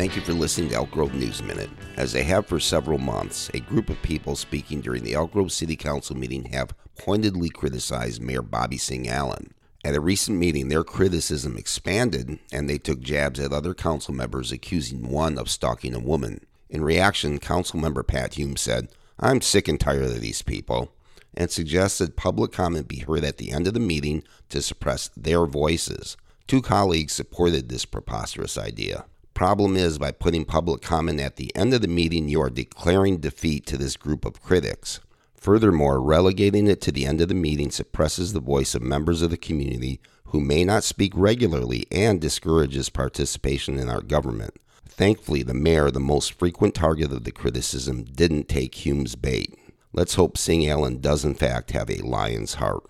Thank you for listening to Elk Grove News Minute. As they have for several months, a group of people speaking during the Elk Grove City Council meeting have pointedly criticized Mayor Bobbie Singh Allen. At a recent meeting, their criticism expanded and they took jabs at other council members, accusing one of stalking a woman. In reaction, Councilmember Pat Hume said, I'm sick and tired of these people, and suggested public comment be heard at the end of the meeting to suppress their voices. Two colleagues supported this preposterous idea. The problem is, by putting public comment at the end of the meeting, you are declaring defeat to this group of critics. Furthermore, relegating it to the end of the meeting suppresses the voice of members of the community who may not speak regularly and discourages participation in our government. Thankfully, the mayor, the most frequent target of the criticism, didn't take Hume's bait. Let's hope Singh Allen does in fact have a lion's heart.